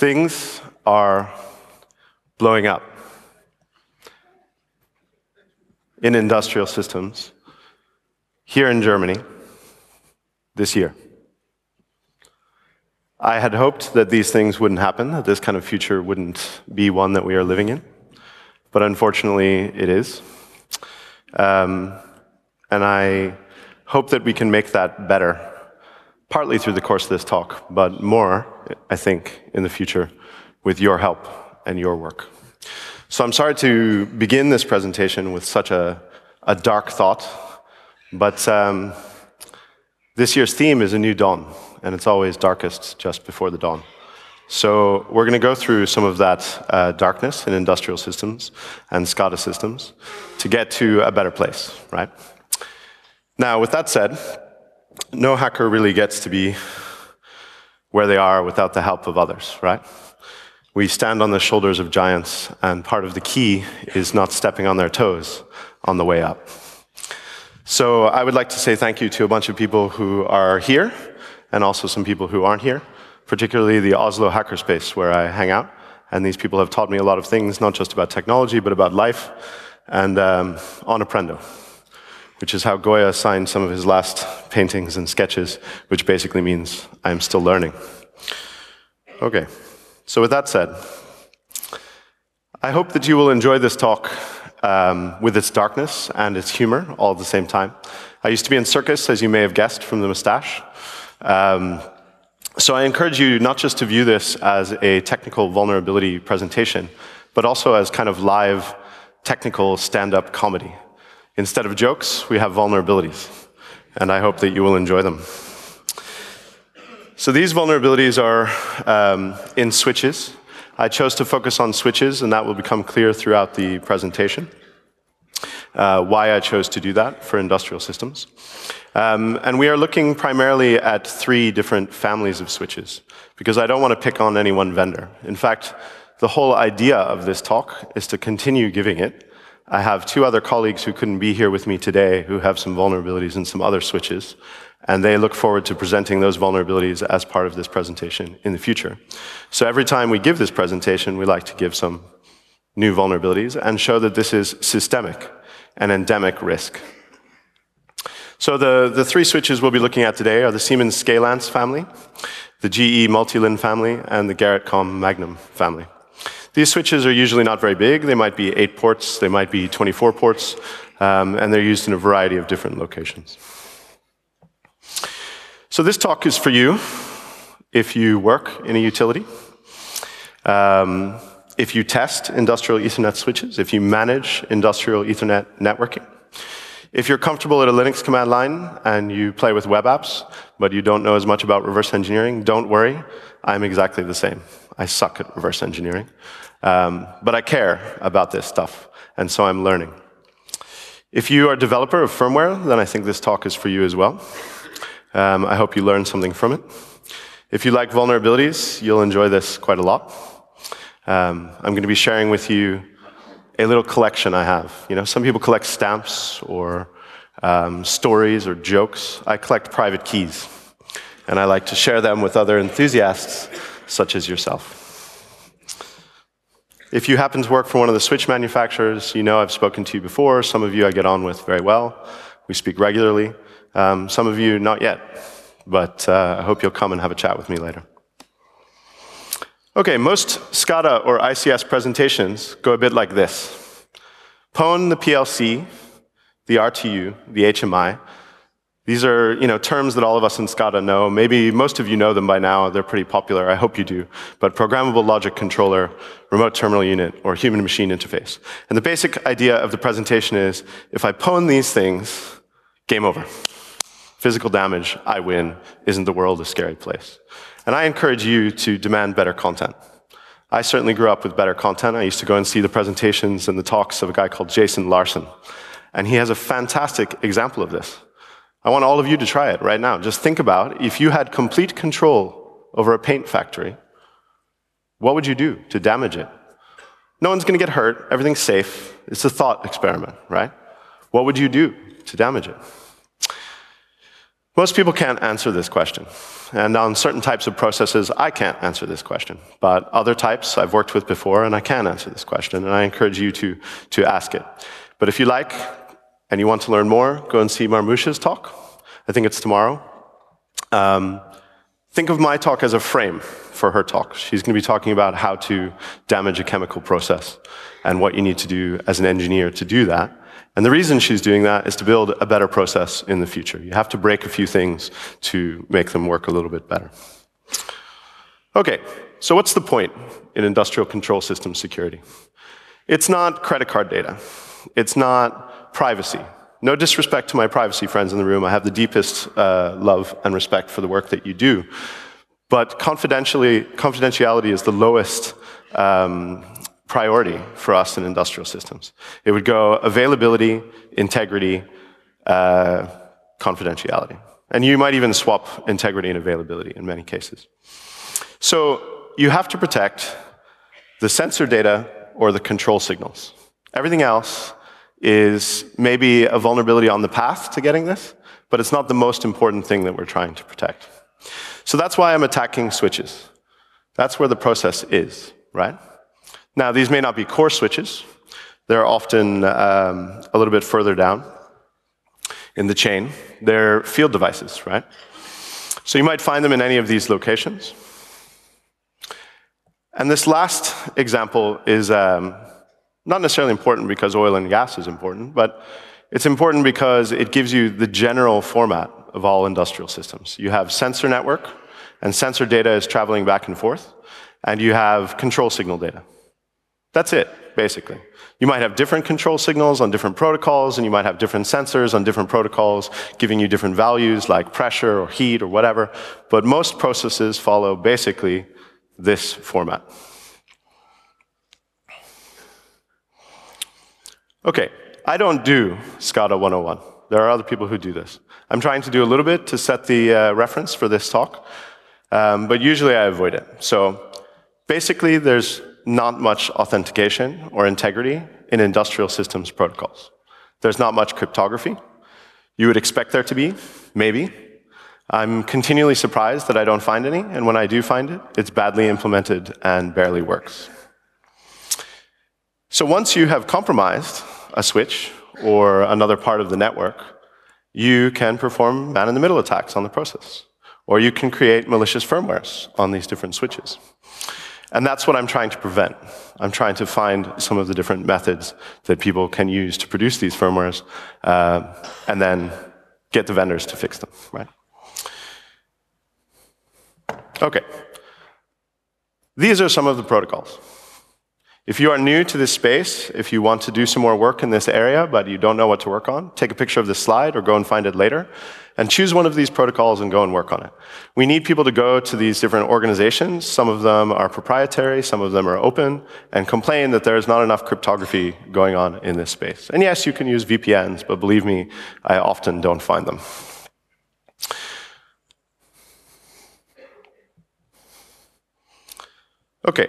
Things are blowing up in industrial systems here in Germany this year. I had hoped that these things wouldn't happen, that this kind of future wouldn't be one that we are living in, but unfortunately it is. Um, and I hope that we can make that better, partly through the course of this talk, but more, I think, in the future with your help and your work. So I'm sorry to begin this presentation with such a, a dark thought, but um, this year's theme is a new dawn and it's always darkest just before the dawn. So we're going to go through some of that uh, darkness in industrial systems and SCADA systems to get to a better place, right? Now, with that said, no hacker really gets to be where they are without the help of others, right? We stand on the shoulders of giants, and part of the key is not stepping on their toes on the way up. So I would like to say thank you to a bunch of people who are here and also some people who aren't here, particularly the Oslo hackerspace where I hang out. And these people have taught me a lot of things, not just about technology, but about life and um, on Apprendo, which is how Goya signed some of his last paintings and sketches, which basically means I'm still learning. Okay, so with that said, I hope that you will enjoy this talk um, with its darkness and its humor all at the same time. I used to be in circus, as you may have guessed from the mustache. Um, so I encourage you not just to view this as a technical vulnerability presentation, but also as kind of live technical stand-up comedy. Instead of jokes, we have vulnerabilities, and I hope that you will enjoy them. So these vulnerabilities are um, in switches. I chose to focus on switches, and that will become clear throughout the presentation. Uh, why I chose to do that for industrial systems. Um, and we are looking primarily at three different families of switches, because I don't want to pick on any one vendor. In fact, the whole idea of this talk is to continue giving it. I have two other colleagues who couldn't be here with me today who have some vulnerabilities in some other switches, and they look forward to presenting those vulnerabilities as part of this presentation in the future. So every time we give this presentation, we like to give some new vulnerabilities and show that this is systemic and endemic risk. So the, the three switches we'll be looking at today are the Siemens Scalance family, the GE Multilin family, and the Garrettcom Magnum family. These switches are usually not very big. They might be 8 ports, they might be 24 ports, um, and they're used in a variety of different locations. So this talk is for you if you work in a utility, um, if you test industrial Ethernet switches, if you manage industrial Ethernet networking, if you're comfortable at a Linux command line and you play with web apps, but you don't know as much about reverse engineering, don't worry. I'm exactly the same. I suck at reverse engineering. Um, but I care about this stuff, and so I'm learning. If you are a developer of firmware, then I think this talk is for you as well. Um, I hope you learn something from it. If you like vulnerabilities, you'll enjoy this quite a lot. Um, I'm going to be sharing with you a little collection I have. You know, some people collect stamps or um, stories or jokes. I collect private keys, and I like to share them with other enthusiasts such as yourself. If you happen to work for one of the switch manufacturers, you know I've spoken to you before. Some of you I get on with very well. We speak regularly. Um, some of you, not yet. But uh, I hope you'll come and have a chat with me later. Okay, most SCADA or ICS presentations go a bit like this. PON, the PLC, the RTU, the HMI. These are you know, terms that all of us in SCADA know. Maybe most of you know them by now. They're pretty popular. I hope you do. But programmable logic controller, remote terminal unit, or human machine interface. And the basic idea of the presentation is if I PON these things, game over. Physical damage, I win. Isn't the world a scary place? And I encourage you to demand better content. I certainly grew up with better content. I used to go and see the presentations and the talks of a guy called Jason Larson. And he has a fantastic example of this. I want all of you to try it right now. Just think about if you had complete control over a paint factory, what would you do to damage it? No one's going to get hurt. Everything's safe. It's a thought experiment, right? What would you do to damage it? Most people can't answer this question. And on certain types of processes, I can't answer this question. But other types I've worked with before, and I can answer this question, and I encourage you to, to ask it. But if you like, and you want to learn more, go and see Marmousha's talk. I think it's tomorrow. Um, think of my talk as a frame for her talk. She's going to be talking about how to damage a chemical process and what you need to do as an engineer to do that. And the reason she's doing that is to build a better process in the future. You have to break a few things to make them work a little bit better. Okay, so what's the point in industrial control system security? It's not credit card data. It's not privacy. No disrespect to my privacy friends in the room. I have the deepest uh, love and respect for the work that you do. But confidentiality is the lowest um, priority for us in industrial systems. It would go availability, integrity, uh, confidentiality. And you might even swap integrity and availability in many cases. So you have to protect the sensor data or the control signals. Everything else is maybe a vulnerability on the path to getting this, but it's not the most important thing that we're trying to protect. So that's why I'm attacking switches. That's where the process is, right? Now, these may not be core switches. They're often um, a little bit further down in the chain. They're field devices, right? So you might find them in any of these locations. And this last example is um, not necessarily important because oil and gas is important, but it's important because it gives you the general format of all industrial systems. You have sensor network, and sensor data is traveling back and forth, and you have control signal data. That's it, basically. You might have different control signals on different protocols, and you might have different sensors on different protocols giving you different values like pressure or heat or whatever, but most processes follow basically this format. Okay, I don't do SCADA 101. There are other people who do this. I'm trying to do a little bit to set the uh, reference for this talk, um, but usually I avoid it. So basically, there's not much authentication or integrity in industrial systems protocols. There's not much cryptography. You would expect there to be, maybe. I'm continually surprised that I don't find any, and when I do find it, it's badly implemented and barely works. So once you have compromised a switch or another part of the network, you can perform man-in-the-middle attacks on the process. Or you can create malicious firmwares on these different switches. And that's what I'm trying to prevent. I'm trying to find some of the different methods that people can use to produce these firmwares uh, and then get the vendors to fix them, right? Okay. These are some of the protocols. If you are new to this space, if you want to do some more work in this area, but you don't know what to work on, take a picture of this slide or go and find it later, and choose one of these protocols and go and work on it. We need people to go to these different organizations. Some of them are proprietary, some of them are open, and complain that there is not enough cryptography going on in this space. And yes, you can use VPNs, but believe me, I often don't find them. Okay,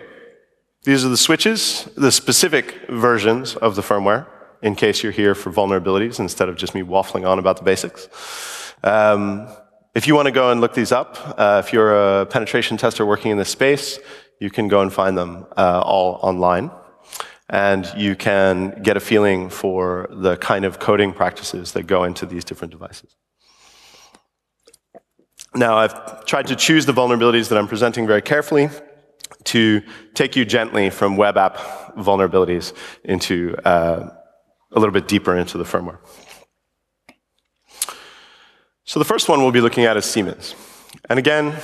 these are the switches, the specific versions of the firmware, in case you're here for vulnerabilities instead of just me waffling on about the basics. Um, if you want to go and look these up, uh, if you're a penetration tester working in this space, you can go and find them uh, all online. And you can get a feeling for the kind of coding practices that go into these different devices. Now, I've tried to choose the vulnerabilities that I'm presenting very carefully to take you gently from web app vulnerabilities into uh, a little bit deeper into the firmware. So the first one we'll be looking at is Siemens. And again,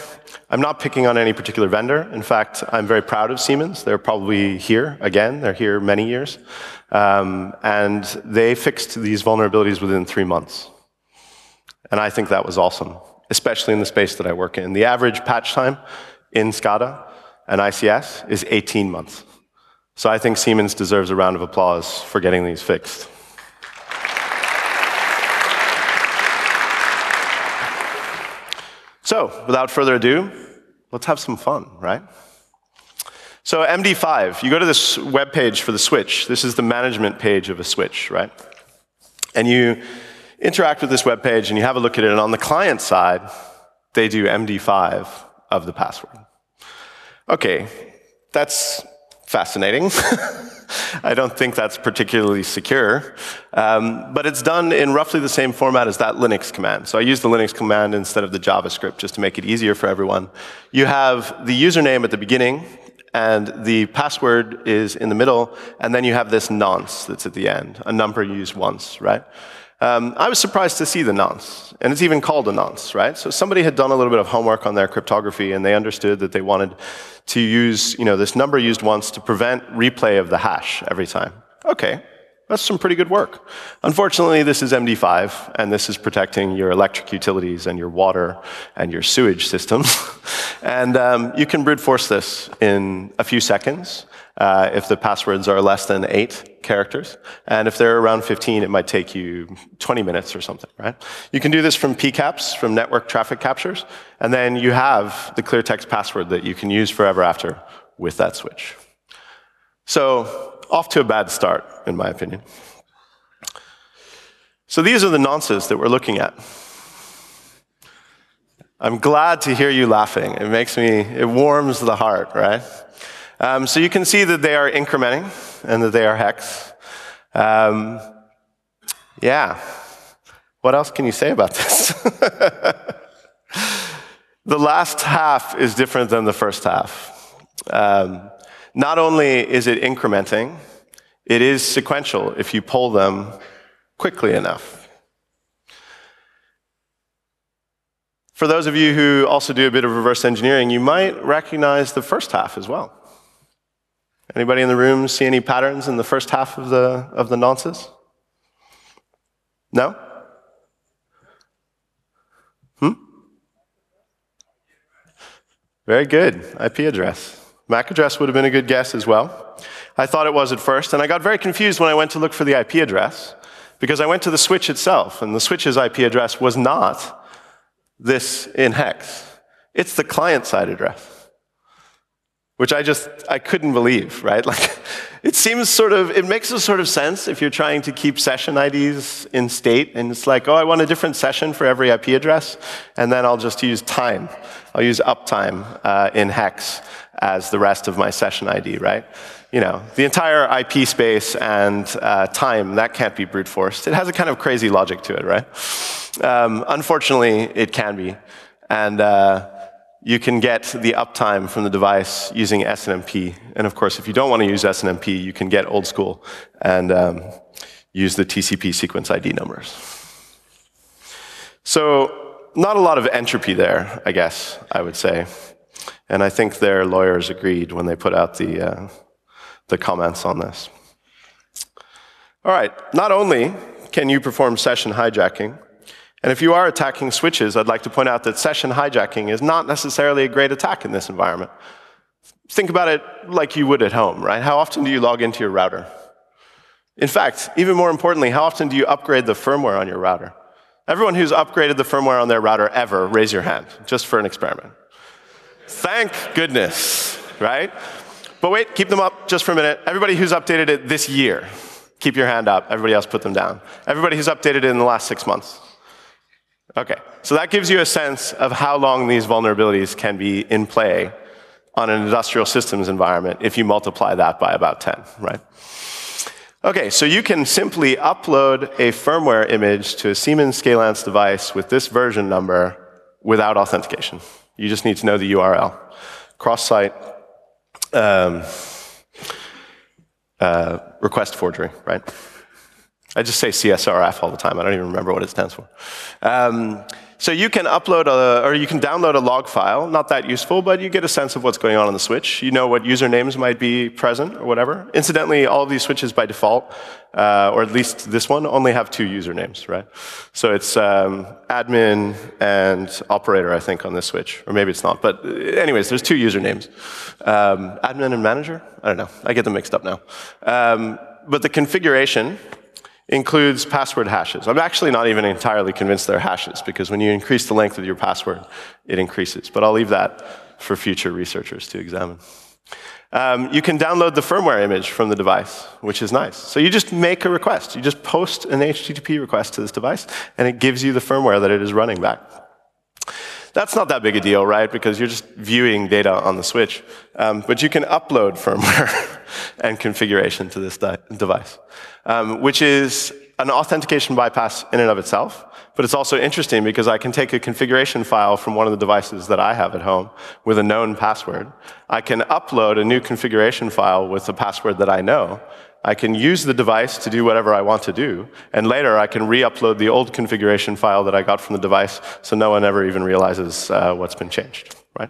I'm not picking on any particular vendor. In fact, I'm very proud of Siemens. They're probably here again. They're here many years. Um, and they fixed these vulnerabilities within three months. And I think that was awesome, especially in the space that I work in. The average patch time in SCADA and ICS is 18 months. So I think Siemens deserves a round of applause for getting these fixed. So, without further ado, let's have some fun, right? So, MD5, you go to this web page for the switch. This is the management page of a switch, right? And you interact with this web page and you have a look at it, and on the client side, they do MD5 of the password. Okay, that's fascinating. I don't think that's particularly secure, um, but it's done in roughly the same format as that Linux command. So I use the Linux command instead of the JavaScript just to make it easier for everyone. You have the username at the beginning, and the password is in the middle, and then you have this nonce that's at the end, a number used once, right? Um, I was surprised to see the nonce, and it's even called a nonce, right? So somebody had done a little bit of homework on their cryptography, and they understood that they wanted to use, you know, this number used once to prevent replay of the hash every time. Okay, that's some pretty good work. Unfortunately, this is MD5, and this is protecting your electric utilities and your water and your sewage systems. and um, you can brute force this in a few seconds uh, if the passwords are less than eight characters. And if they're around 15, it might take you 20 minutes or something, right? You can do this from PCAPs, from network traffic captures, and then you have the clear text password that you can use forever after with that switch. So off to a bad start, in my opinion. So these are the nonces that we're looking at. I'm glad to hear you laughing. It makes me, it warms the heart, right? Um, so you can see that they are incrementing and that they are hex. Um, yeah. What else can you say about this? the last half is different than the first half. Um, not only is it incrementing, it is sequential if you pull them quickly enough. For those of you who also do a bit of reverse engineering, you might recognize the first half as well. Anybody in the room see any patterns in the first half of the, of the nonces? No? Hmm? Very good. IP address. MAC address would have been a good guess as well. I thought it was at first, and I got very confused when I went to look for the IP address because I went to the switch itself, and the switch's IP address was not this in hex. It's the client side address, which I just, I couldn't believe, right? Like, it seems sort of, it makes a sort of sense if you're trying to keep session IDs in state, and it's like, oh, I want a different session for every IP address, and then I'll just use time. I'll use uptime uh, in hex as the rest of my session ID, right? You know, the entire IP space and uh, time, that can't be brute forced. It has a kind of crazy logic to it, right? Um, unfortunately, it can be. And uh, you can get the uptime from the device using SNMP. And of course, if you don't want to use SNMP, you can get old school and um, use the TCP sequence ID numbers. So, not a lot of entropy there, I guess, I would say. And I think their lawyers agreed when they put out the, uh, the comments on this. All right, not only can you perform session hijacking, and if you are attacking switches, I'd like to point out that session hijacking is not necessarily a great attack in this environment. Think about it like you would at home, right? How often do you log into your router? In fact, even more importantly, how often do you upgrade the firmware on your router? Everyone who's upgraded the firmware on their router ever, raise your hand, just for an experiment. Thank goodness, right? But wait, keep them up just for a minute. Everybody who's updated it this year, keep your hand up. Everybody else put them down. Everybody who's updated it in the last six months. Okay, so that gives you a sense of how long these vulnerabilities can be in play on an industrial systems environment if you multiply that by about 10, right? Okay, so you can simply upload a firmware image to a Siemens Scalance device with this version number without authentication. You just need to know the URL. Cross-site um, uh, request forgery, right? I just say CSRF all the time. I don't even remember what it stands for. Um, so you can upload a, or you can download a log file. Not that useful, but you get a sense of what's going on on the switch. You know what usernames might be present or whatever. Incidentally, all of these switches by default, uh, or at least this one, only have two usernames, right? So it's um, admin and operator, I think, on this switch, or maybe it's not. But uh, anyways, there's two usernames. Um, admin and manager. I don't know. I get them mixed up now. Um, but the configuration includes password hashes. I'm actually not even entirely convinced they're hashes because when you increase the length of your password, it increases. But I'll leave that for future researchers to examine. Um, you can download the firmware image from the device, which is nice. So you just make a request. You just post an HTTP request to this device, and it gives you the firmware that it is running back. That's not that big a deal, right? Because you're just viewing data on the switch. Um, but you can upload firmware and configuration to this device, um, which is an authentication bypass in and of itself. But it's also interesting because I can take a configuration file from one of the devices that I have at home with a known password. I can upload a new configuration file with a password that I know. I can use the device to do whatever I want to do. And later I can re-upload the old configuration file that I got from the device so no one ever even realizes uh, what's been changed, right?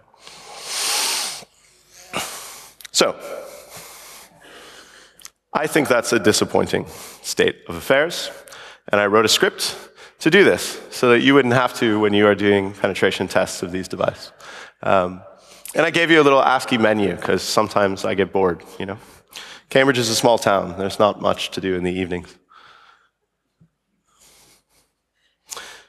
So, I think that's a disappointing state of affairs. And I wrote a script to do this so that you wouldn't have to when you are doing penetration tests of these devices. Um, and I gave you a little ASCII menu because sometimes I get bored, you know. Cambridge is a small town. There's not much to do in the evenings.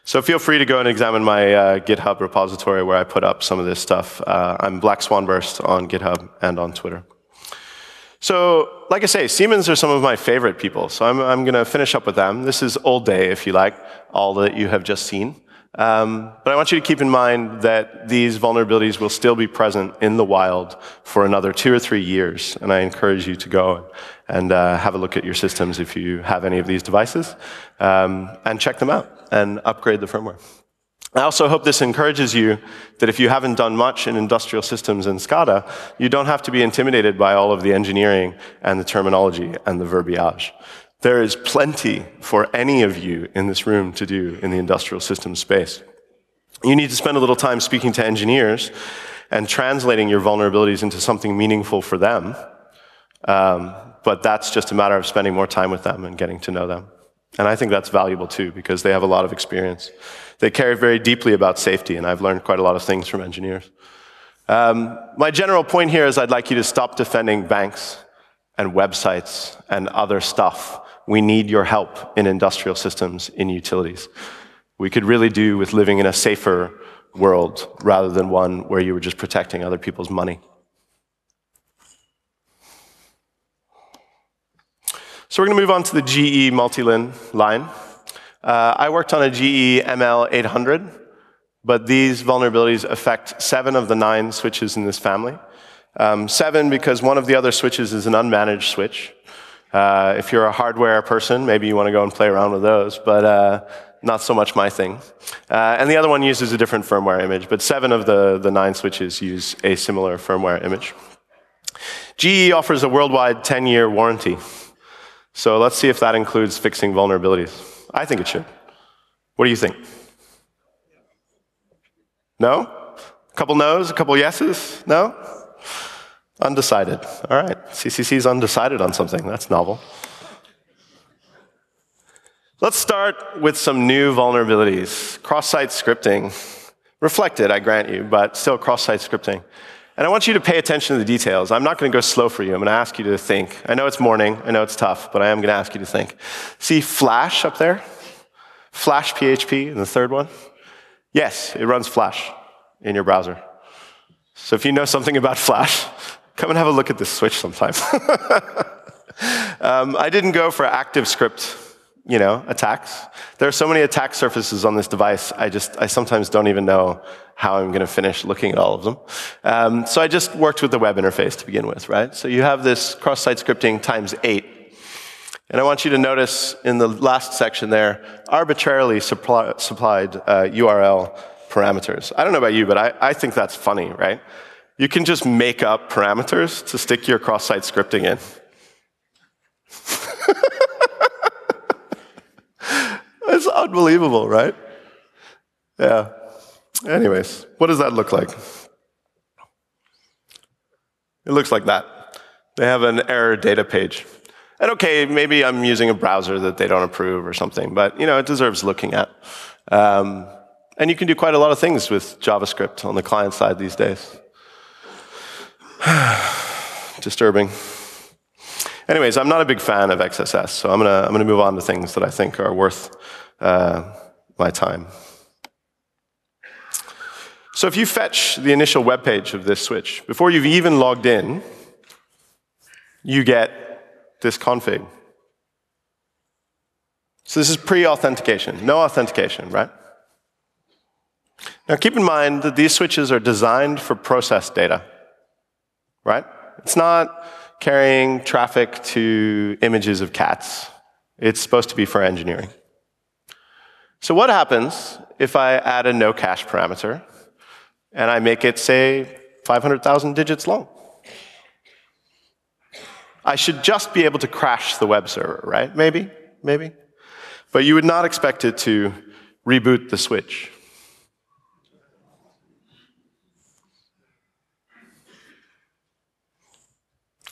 So feel free to go and examine my uh, GitHub repository where I put up some of this stuff. Uh, I'm Black Swan Burst on GitHub and on Twitter. So, like I say, Siemens are some of my favorite people, so I'm, I'm going to finish up with them. This is old day, if you like, all that you have just seen. Um, but I want you to keep in mind that these vulnerabilities will still be present in the wild for another two or three years, and I encourage you to go and uh, have a look at your systems if you have any of these devices, um, and check them out and upgrade the firmware. I also hope this encourages you that if you haven't done much in industrial systems and SCADA, you don't have to be intimidated by all of the engineering and the terminology and the verbiage. There is plenty for any of you in this room to do in the industrial systems space. You need to spend a little time speaking to engineers and translating your vulnerabilities into something meaningful for them. Um, but that's just a matter of spending more time with them and getting to know them. And I think that's valuable too, because they have a lot of experience. They care very deeply about safety, and I've learned quite a lot of things from engineers. Um, my general point here is I'd like you to stop defending banks and websites and other stuff. We need your help in industrial systems, in utilities. We could really do with living in a safer world rather than one where you were just protecting other people's money. So we're going to move on to the GE Multilin line. Uh, I worked on a GE ML800, but these vulnerabilities affect seven of the nine switches in this family. Um, seven because one of the other switches is an unmanaged switch. Uh, if you're a hardware person, maybe you want to go and play around with those, but uh, not so much my thing. Uh, and the other one uses a different firmware image, but seven of the, the nine switches use a similar firmware image. GE offers a worldwide 10 year warranty. So let's see if that includes fixing vulnerabilities. I think it should. What do you think? No? A couple no's, a couple yeses? No? Undecided. All right. CCC is undecided on something. That's novel. Let's start with some new vulnerabilities. Cross site scripting. Reflected, I grant you, but still cross site scripting. And I want you to pay attention to the details. I'm not going to go slow for you. I'm going to ask you to think. I know it's morning. I know it's tough, but I am going to ask you to think. See Flash up there? Flash PHP in the third one? Yes, it runs Flash in your browser. So if you know something about Flash, come and have a look at this switch sometime. um, I didn't go for ActiveScript you know, attacks. There are so many attack surfaces on this device, I just, I sometimes don't even know how I'm going to finish looking at all of them. Um, so I just worked with the web interface to begin with, right? So you have this cross-site scripting times eight. And I want you to notice in the last section there, arbitrarily supplied uh, URL parameters. I don't know about you, but I, I think that's funny, right? You can just make up parameters to stick your cross-site scripting in. It's unbelievable, right? Yeah. Anyways, what does that look like? It looks like that. They have an error data page. And okay, maybe I'm using a browser that they don't approve or something, but you know, it deserves looking at. Um, and you can do quite a lot of things with JavaScript on the client side these days. Disturbing. Anyways, I'm not a big fan of XSS, so I'm gonna, I'm gonna move on to things that I think are worth uh, my time. So if you fetch the initial web page of this switch, before you've even logged in, you get this config. So this is pre-authentication, no authentication, right? Now keep in mind that these switches are designed for process data, right? It's not carrying traffic to images of cats. It's supposed to be for engineering. So what happens if I add a no cache parameter and I make it, say, 500,000 digits long? I should just be able to crash the web server, right? Maybe, maybe. But you would not expect it to reboot the switch.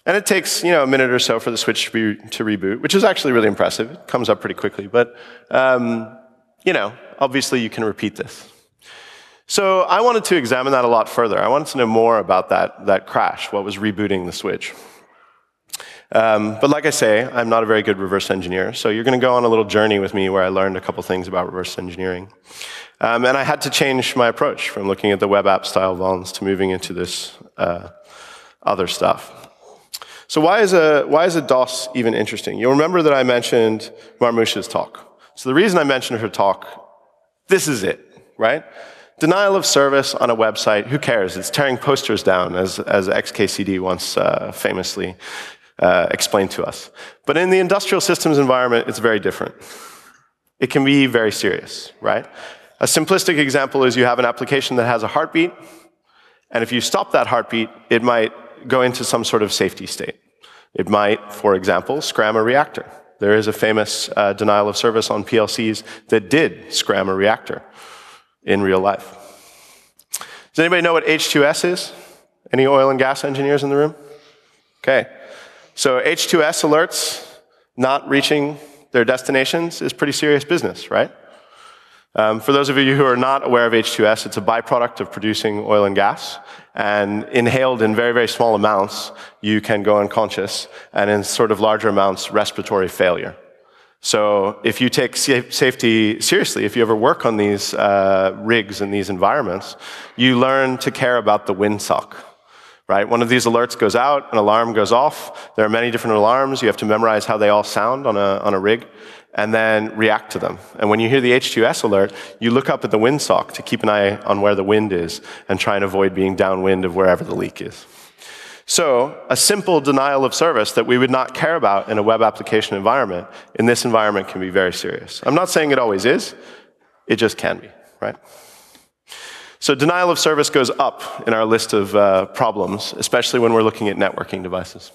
And it takes you know a minute or so for the switch to, be, to reboot, which is actually really impressive. It comes up pretty quickly, but um, you know, obviously you can repeat this. So I wanted to examine that a lot further. I wanted to know more about that, that crash, what was rebooting the switch. Um, but like I say, I'm not a very good reverse engineer, so you're going to go on a little journey with me where I learned a couple things about reverse engineering. Um, and I had to change my approach from looking at the web app style vulns to moving into this uh, other stuff. So why is, a, why is a DOS even interesting? You'll remember that I mentioned Marmusha's talk. So the reason I mentioned her talk, this is it, right? Denial of service on a website, who cares? It's tearing posters down, as, as XKCD once uh, famously uh, explained to us. But in the industrial systems environment, it's very different. It can be very serious, right? A simplistic example is you have an application that has a heartbeat, and if you stop that heartbeat, it might go into some sort of safety state. It might, for example, scram a reactor. There is a famous uh, denial of service on PLCs that did scram a reactor in real life. Does anybody know what H2S is? Any oil and gas engineers in the room? Okay. So H2S alerts not reaching their destinations is pretty serious business, right? Um, for those of you who are not aware of H2S, it's a byproduct of producing oil and gas. And inhaled in very, very small amounts, you can go unconscious, and in sort of larger amounts, respiratory failure. So if you take safety seriously, if you ever work on these uh, rigs in these environments, you learn to care about the windsock. Right? One of these alerts goes out, an alarm goes off. There are many different alarms. You have to memorize how they all sound on a, on a rig and then react to them. And when you hear the H2S alert, you look up at the windsock to keep an eye on where the wind is and try and avoid being downwind of wherever the leak is. So, a simple denial of service that we would not care about in a web application environment, in this environment can be very serious. I'm not saying it always is, it just can be, right? So, denial of service goes up in our list of uh, problems, especially when we're looking at networking devices.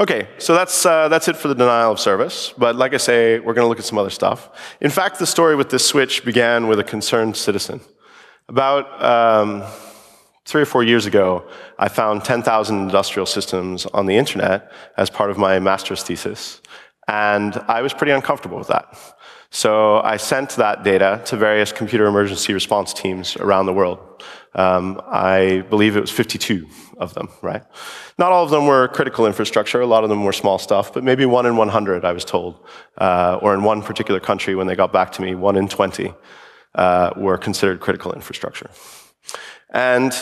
Okay, so that's, uh, that's it for the denial of service. But like I say, we're going to look at some other stuff. In fact, the story with this switch began with a concerned citizen. About um, three or four years ago, I found 10,000 industrial systems on the internet as part of my master's thesis. And I was pretty uncomfortable with that. So I sent that data to various computer emergency response teams around the world. Um, I believe it was 52 of them, right? Not all of them were critical infrastructure. A lot of them were small stuff, but maybe one in 100, I was told. Uh, or in one particular country, when they got back to me, one in 20 uh, were considered critical infrastructure. And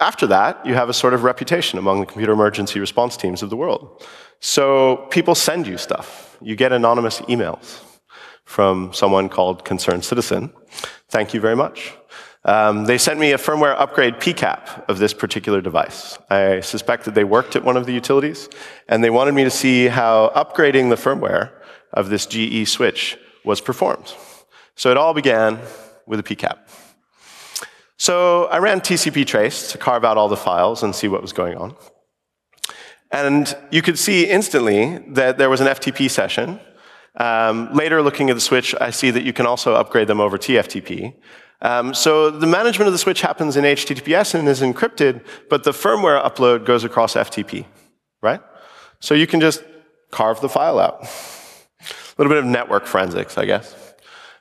after that, you have a sort of reputation among the computer emergency response teams of the world. So people send you stuff. You get anonymous emails from someone called Concerned Citizen. Thank you very much. Um, they sent me a firmware upgrade PCAP of this particular device. I suspect that they worked at one of the utilities, and they wanted me to see how upgrading the firmware of this GE switch was performed. So it all began with a PCAP. So I ran TCP trace to carve out all the files and see what was going on. And you could see instantly that there was an FTP session. Um, later, looking at the switch, I see that you can also upgrade them over TFTP. Um, so the management of the switch happens in HTTPS and is encrypted, but the firmware upload goes across FTP, right? So you can just carve the file out. A little bit of network forensics, I guess.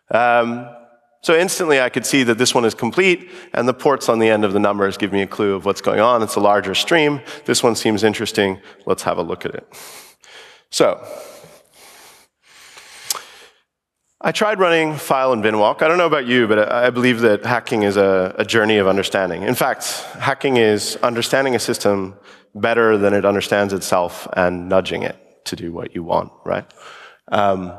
Um, so instantly I could see that this one is complete, and the ports on the end of the numbers give me a clue of what's going on. It's a larger stream. This one seems interesting. Let's have a look at it. So I tried running file and binwalk. I don't know about you, but I believe that hacking is a, a, journey of understanding. In fact, hacking is understanding a system better than it understands itself and nudging it to do what you want, right? Um,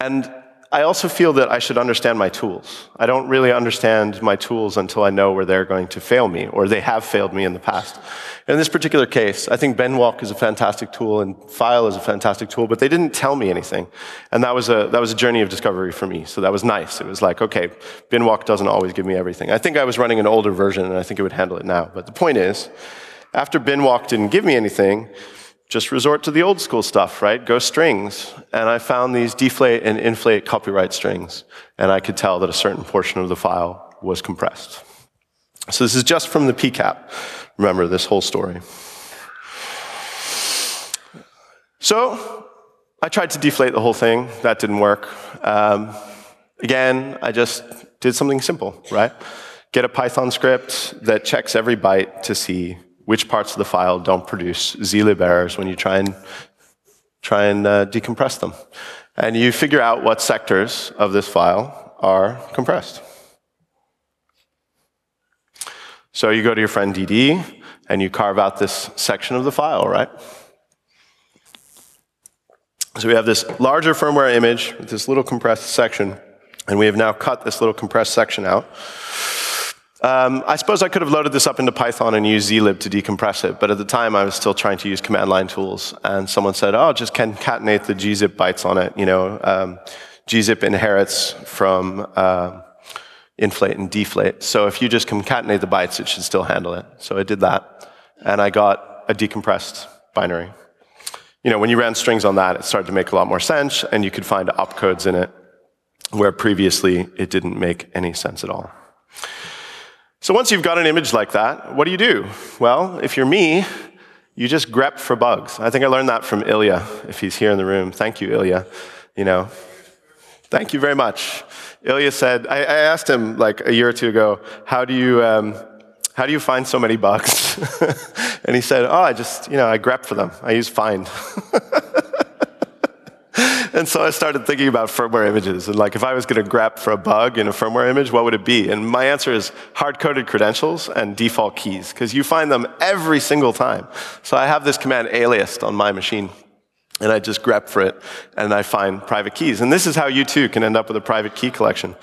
and I also feel that I should understand my tools. I don't really understand my tools until I know where they're going to fail me, or they have failed me in the past. In this particular case, I think Binwalk is a fantastic tool and File is a fantastic tool, but they didn't tell me anything. And that was a, that was a journey of discovery for me. So that was nice. It was like, okay, Binwalk doesn't always give me everything. I think I was running an older version and I think it would handle it now. But the point is, after Binwalk didn't give me anything, just resort to the old school stuff, right? Go strings. And I found these deflate and inflate copyright strings. And I could tell that a certain portion of the file was compressed. So this is just from the PCAP. Remember this whole story. So I tried to deflate the whole thing. That didn't work. Um, again, I just did something simple, right? Get a Python script that checks every byte to see which parts of the file don't produce zlib errors when you try and, try and uh, decompress them. And you figure out what sectors of this file are compressed. So you go to your friend DD and you carve out this section of the file, right? So we have this larger firmware image with this little compressed section, and we have now cut this little compressed section out. Um, I suppose I could have loaded this up into Python and used zlib to decompress it, but at the time I was still trying to use command line tools, and someone said, "Oh, just concatenate the gzip bytes on it." You know, um, gzip inherits from uh, inflate and deflate, so if you just concatenate the bytes, it should still handle it. So I did that, and I got a decompressed binary. You know, when you ran strings on that, it started to make a lot more sense, and you could find opcodes in it where previously it didn't make any sense at all. So once you've got an image like that, what do you do? Well, if you're me, you just grep for bugs. I think I learned that from Ilya, if he's here in the room. Thank you, Ilya. You know, thank you very much. Ilya said, I, I asked him like a year or two ago, how do you, um, how do you find so many bugs? and he said, oh, I just, you know, I grep for them. I use find. and so I started thinking about firmware images. And like, if I was going to grep for a bug in a firmware image, what would it be? And my answer is hard-coded credentials and default keys, because you find them every single time. So I have this command aliased on my machine. And I just grep for it, and I find private keys. And this is how you too can end up with a private key collection.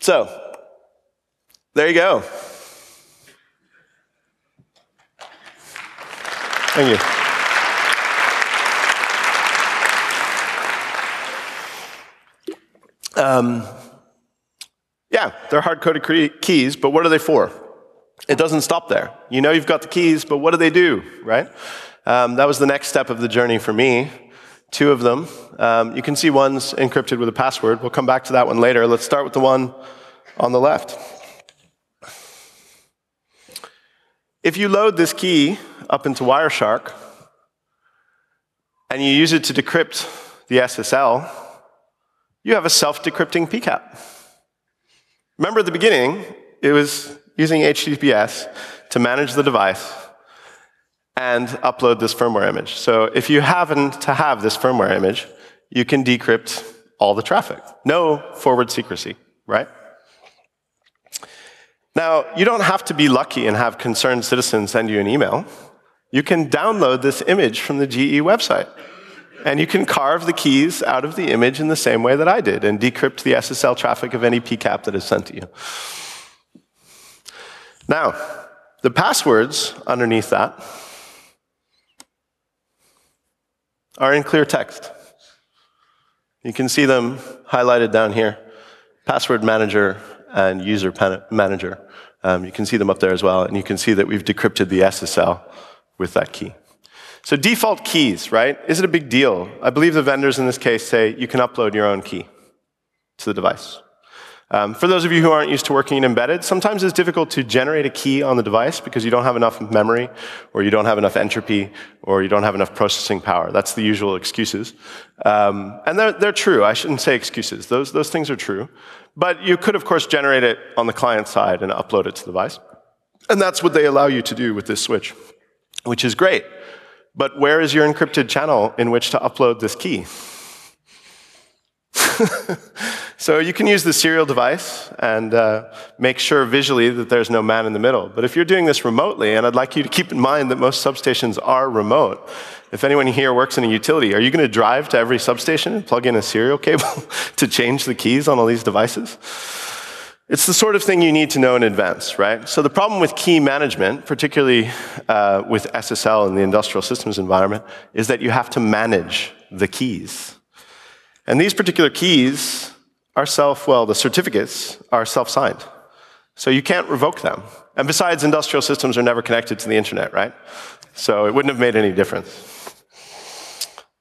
So, there you go. Thank you. Um, yeah, they're hard-coded keys, but what are they for? It doesn't stop there. You know you've got the keys, but what do they do, right? Um, that was the next step of the journey for me. Two of them. Um, you can see one's encrypted with a password. We'll come back to that one later. Let's start with the one on the left. If you load this key up into Wireshark and you use it to decrypt the SSL, you have a self-decrypting PCAP. Remember at the beginning, it was using HTTPS to manage the device and upload this firmware image. So if you happen to have this firmware image, you can decrypt all the traffic. No forward secrecy, right? Now, you don't have to be lucky and have concerned citizens send you an email. You can download this image from the GE website. And you can carve the keys out of the image in the same way that I did and decrypt the SSL traffic of any PCAP that is sent to you. Now, the passwords underneath that are in clear text. You can see them highlighted down here. Password manager and user manager. Um, you can see them up there as well, and you can see that we've decrypted the SSL with that key. So default keys, right? Is it a big deal? I believe the vendors in this case say you can upload your own key to the device. Um, for those of you who aren't used to working in embedded, sometimes it's difficult to generate a key on the device because you don't have enough memory, or you don't have enough entropy, or you don't have enough processing power. That's the usual excuses. Um, and they're, they're true. I shouldn't say excuses. Those, those things are true. But you could, of course, generate it on the client side and upload it to the device. And that's what they allow you to do with this switch, which is great. But where is your encrypted channel in which to upload this key? so you can use the serial device and uh, make sure visually that there's no man in the middle. But if you're doing this remotely, and I'd like you to keep in mind that most substations are remote, if anyone here works in a utility, are you going to drive to every substation and plug in a serial cable to change the keys on all these devices? It's the sort of thing you need to know in advance, right? So the problem with key management, particularly uh, with SSL in the industrial systems environment, is that you have to manage the keys. And these particular keys are self, well, the certificates are self-signed. So you can't revoke them. And besides, industrial systems are never connected to the internet, right? So it wouldn't have made any difference.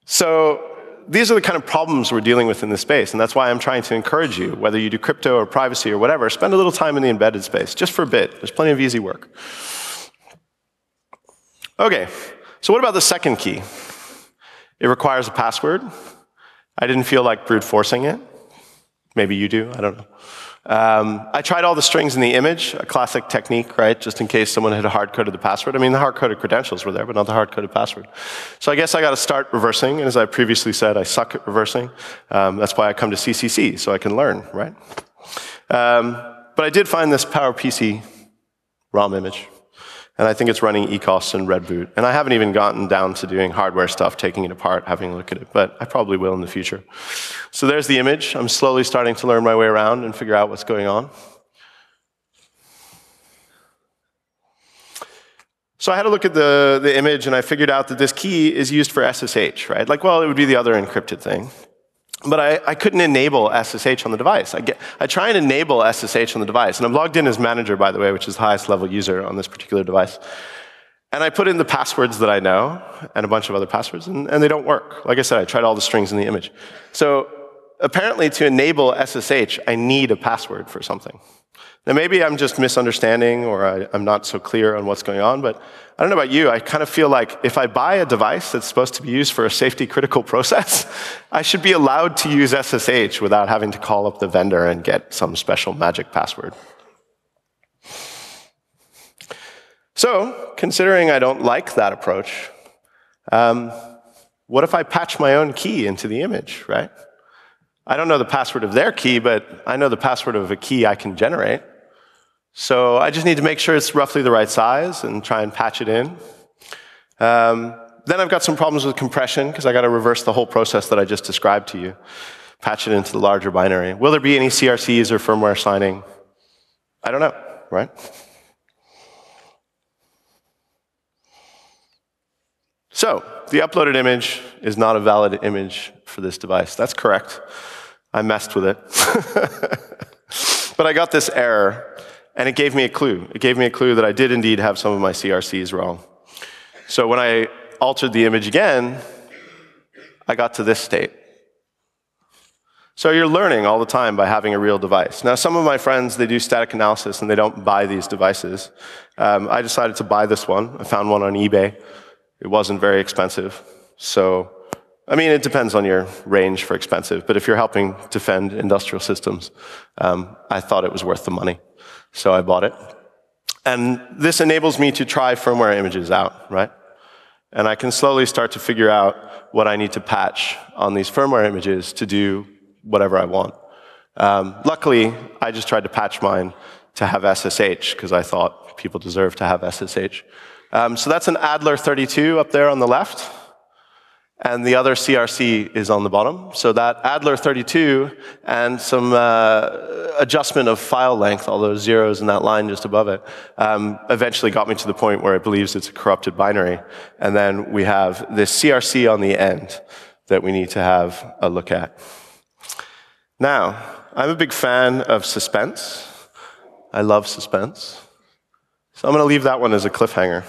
So these are the kind of problems we're dealing with in this space, and that's why I'm trying to encourage you, whether you do crypto or privacy or whatever, spend a little time in the embedded space, just for a bit. There's plenty of easy work. Okay, so what about the second key? It requires a password. I didn't feel like brute forcing it. Maybe you do, I don't know. Um, I tried all the strings in the image, a classic technique, right? Just in case someone had hard coded the password. I mean, the hard coded credentials were there, but not the hard coded password. So I guess I got to start reversing. And as I previously said, I suck at reversing. Um, that's why I come to CCC, so I can learn, right? Um, but I did find this PowerPC ROM image. And I think it's running ECOS and Red Boot. And I haven't even gotten down to doing hardware stuff, taking it apart, having a look at it, but I probably will in the future. So there's the image. I'm slowly starting to learn my way around and figure out what's going on. So I had a look at the, the image and I figured out that this key is used for SSH, right? Like, well, it would be the other encrypted thing. But I, I, couldn't enable SSH on the device. I, get, I try and enable SSH on the device. And I'm logged in as manager, by the way, which is the highest level user on this particular device. And I put in the passwords that I know and a bunch of other passwords, and, and they don't work. Like I said, I tried all the strings in the image. So apparently, to enable SSH, I need a password for something. Now, maybe I'm just misunderstanding or I, am not so clear on what's going on, but I don't know about you. I kind of feel like if I buy a device that's supposed to be used for a safety critical process, I should be allowed to use SSH without having to call up the vendor and get some special magic password. So, considering I don't like that approach, um, what if I patch my own key into the image, right? I don't know the password of their key, but I know the password of a key I can generate. So I just need to make sure it's roughly the right size and try and patch it in. Um, then I've got some problems with compression because I got to reverse the whole process that I just described to you, patch it into the larger binary. Will there be any CRCs or firmware signing? I don't know, right? So, the uploaded image is not a valid image for this device. That's correct. I messed with it. but I got this error and it gave me a clue. It gave me a clue that I did indeed have some of my CRCs wrong. So when I altered the image again, I got to this state. So you're learning all the time by having a real device. Now, some of my friends, they do static analysis and they don't buy these devices. Um, I decided to buy this one. I found one on eBay. It wasn't very expensive. So, I mean, it depends on your range for expensive, but if you're helping defend industrial systems, um, I thought it was worth the money so I bought it. And this enables me to try firmware images out, right? And I can slowly start to figure out what I need to patch on these firmware images to do whatever I want. Um, luckily, I just tried to patch mine to have SSH because I thought people deserve to have SSH. Um, so that's an Adler 32 up there on the left and the other CRC is on the bottom. So that Adler 32 and some uh, adjustment of file length, all those zeros in that line just above it, um, eventually got me to the point where it believes it's a corrupted binary. And then we have this CRC on the end that we need to have a look at. Now, I'm a big fan of suspense. I love suspense. So I'm going to leave that one as a cliffhanger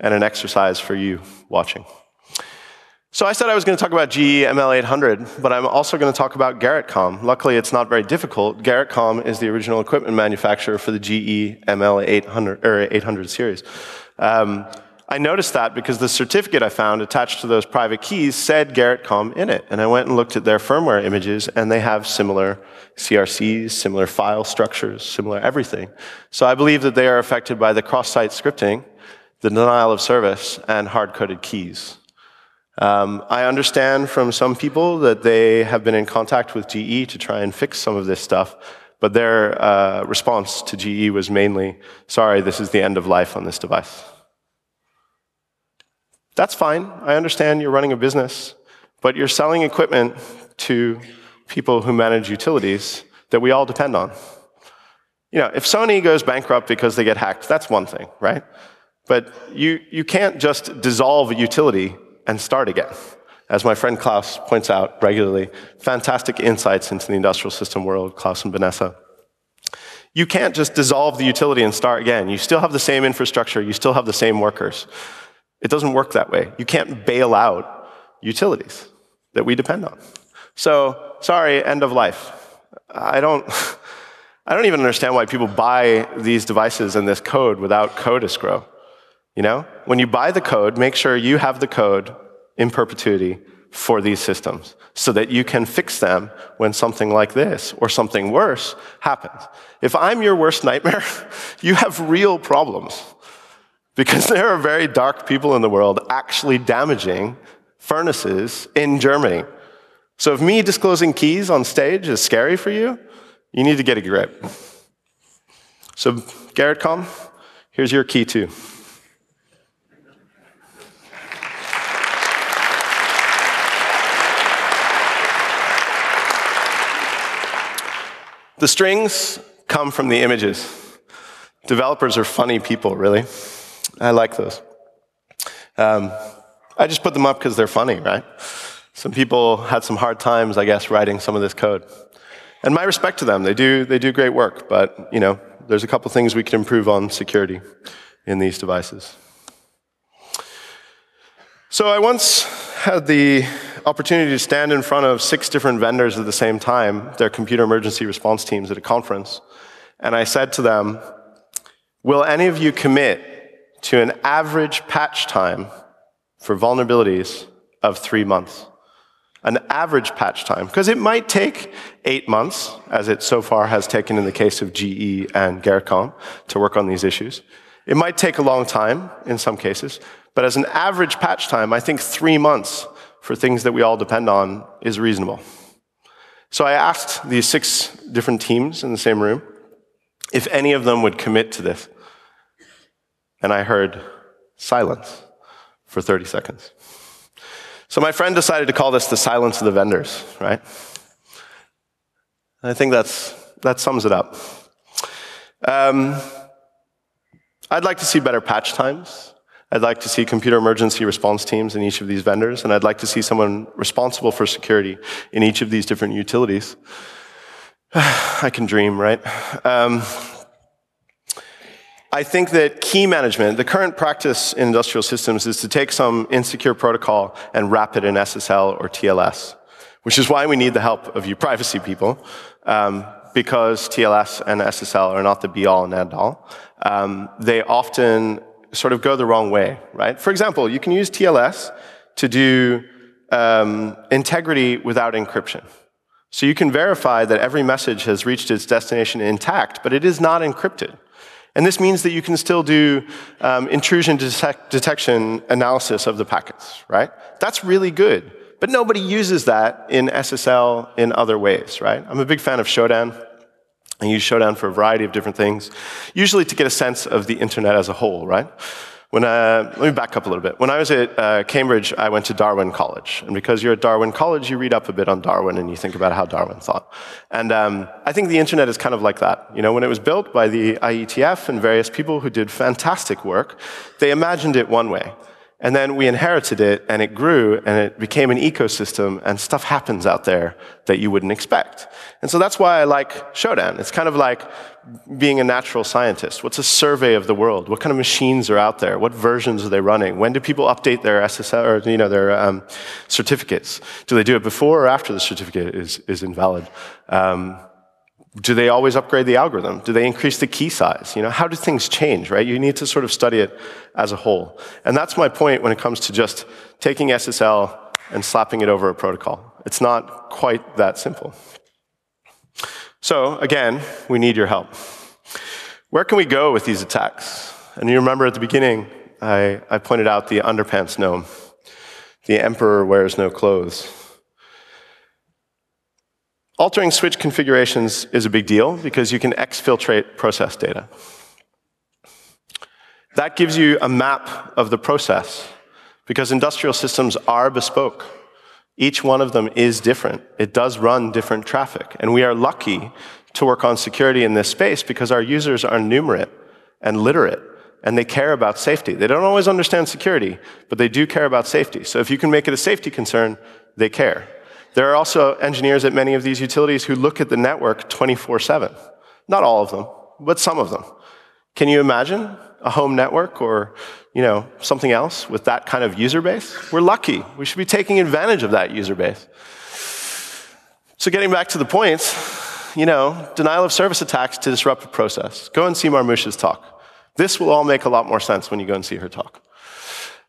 and an exercise for you watching. So I said I was going to talk about GE ML800, but I'm also going to talk about Garrettcom. Luckily, it's not very difficult. Garrettcom is the original equipment manufacturer for the GE ML800 or 800 series. Um, I noticed that because the certificate I found attached to those private keys said Garrettcom in it. And I went and looked at their firmware images, and they have similar CRCs, similar file structures, similar everything. So I believe that they are affected by the cross-site scripting, the denial of service, and hard-coded keys. Um, I understand from some people that they have been in contact with GE to try and fix some of this stuff, but their uh, response to GE was mainly, sorry, this is the end of life on this device. That's fine. I understand you're running a business, but you're selling equipment to people who manage utilities that we all depend on. You know, if Sony goes bankrupt because they get hacked, that's one thing, right? But you, you can't just dissolve a utility and start again. As my friend Klaus points out regularly, fantastic insights into the industrial system world, Klaus and Vanessa. You can't just dissolve the utility and start again. You still have the same infrastructure, you still have the same workers. It doesn't work that way. You can't bail out utilities that we depend on. So, sorry, end of life. I don't, I don't even understand why people buy these devices and this code without code escrow. You know, when you buy the code, make sure you have the code in perpetuity for these systems so that you can fix them when something like this or something worse happens. If I'm your worst nightmare, you have real problems because there are very dark people in the world actually damaging furnaces in Germany. So if me disclosing keys on stage is scary for you, you need to get a grip. So, Garrettcom, here's your key too. The strings come from the images. Developers are funny people, really. I like those. Um, I just put them up because they're funny, right? Some people had some hard times, I guess, writing some of this code. And my respect to them. They do, they do great work, but, you know, there's a couple things we can improve on security in these devices. So I once had the opportunity to stand in front of six different vendors at the same time, their computer emergency response teams at a conference, and I said to them, Will any of you commit to an average patch time for vulnerabilities of three months? An average patch time, because it might take eight months, as it so far has taken in the case of GE and Garrettcom, to work on these issues. It might take a long time in some cases, but as an average patch time, I think three months for things that we all depend on is reasonable. So I asked these six different teams in the same room if any of them would commit to this. And I heard silence for 30 seconds. So my friend decided to call this the silence of the vendors, right? I think that's, that sums it up. Um, I'd like to see better patch times. I'd like to see computer emergency response teams in each of these vendors, and I'd like to see someone responsible for security in each of these different utilities. I can dream, right? Um, I think that key management, the current practice in industrial systems is to take some insecure protocol and wrap it in SSL or TLS, which is why we need the help of you privacy people, um, because TLS and SSL are not the be all and end all. Um, they often sort of go the wrong way, right? For example, you can use TLS to do um, integrity without encryption. So you can verify that every message has reached its destination intact, but it is not encrypted. And this means that you can still do um, intrusion detect detection analysis of the packets, right? That's really good. But nobody uses that in SSL in other ways, right? I'm a big fan of Shodan. I use Shodan for a variety of different things, usually to get a sense of the internet as a whole, right? When, uh, let me back up a little bit. When I was at uh, Cambridge, I went to Darwin College. And because you're at Darwin College, you read up a bit on Darwin and you think about how Darwin thought. And um, I think the internet is kind of like that. You know, when it was built by the IETF and various people who did fantastic work, they imagined it one way. And then we inherited it and it grew and it became an ecosystem and stuff happens out there that you wouldn't expect. And so that's why I like Shodan. It's kind of like being a natural scientist. What's a survey of the world? What kind of machines are out there? What versions are they running? When do people update their SSL or you know their um, certificates? Do they do it before or after the certificate is, is invalid? Um, do they always upgrade the algorithm? Do they increase the key size? You know, how do things change, right? You need to sort of study it as a whole. And that's my point when it comes to just taking SSL and slapping it over a protocol. It's not quite that simple. So, again, we need your help. Where can we go with these attacks? And you remember at the beginning, I, I pointed out the underpants gnome. The emperor wears no clothes. Altering switch configurations is a big deal because you can exfiltrate process data. That gives you a map of the process because industrial systems are bespoke. Each one of them is different. It does run different traffic. And we are lucky to work on security in this space because our users are numerate and literate and they care about safety. They don't always understand security, but they do care about safety. So if you can make it a safety concern, they care. There are also engineers at many of these utilities who look at the network 24 7. Not all of them, but some of them. Can you imagine a home network or you know, something else with that kind of user base? We're lucky. We should be taking advantage of that user base. So getting back to the points, you know, denial of service attacks to disrupt a process. Go and see Marmoush's talk. This will all make a lot more sense when you go and see her talk.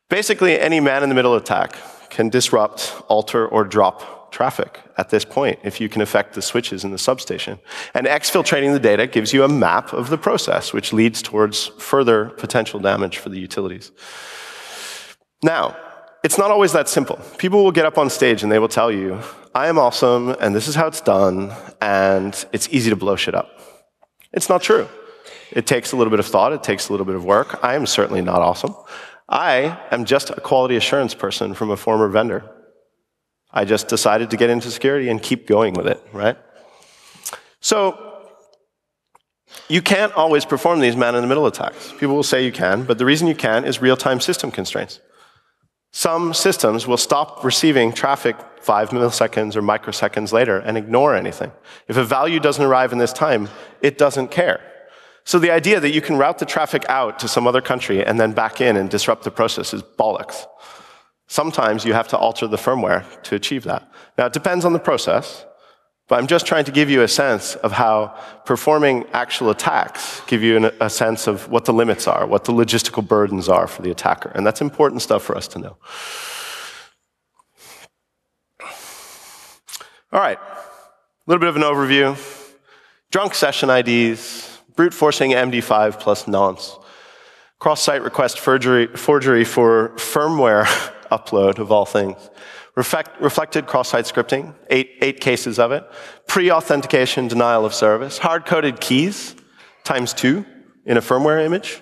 Basically, any man-in-the-middle attack can disrupt, alter, or drop traffic at this point if you can affect the switches in the substation. And exfiltrating the data gives you a map of the process, which leads towards further potential damage for the utilities. Now, it's not always that simple. People will get up on stage and they will tell you, I am awesome, and this is how it's done, and it's easy to blow shit up. It's not true. It takes a little bit of thought, it takes a little bit of work. I am certainly not awesome. I am just a quality assurance person from a former vendor I just decided to get into security and keep going with it, right? So, you can't always perform these man in the middle attacks. People will say you can, but the reason you can is real time system constraints. Some systems will stop receiving traffic five milliseconds or microseconds later and ignore anything. If a value doesn't arrive in this time, it doesn't care. So the idea that you can route the traffic out to some other country and then back in and disrupt the process is bollocks. Sometimes you have to alter the firmware to achieve that. Now, it depends on the process, but I'm just trying to give you a sense of how performing actual attacks give you an, a sense of what the limits are, what the logistical burdens are for the attacker. And that's important stuff for us to know. All right, a little bit of an overview. Drunk session IDs, brute forcing MD5 plus nonce, cross-site request forgery, forgery for firmware upload of all things. Reflect, reflected cross-site scripting, eight, eight cases of it. Pre-authentication denial of service. Hard-coded keys, times two in a firmware image.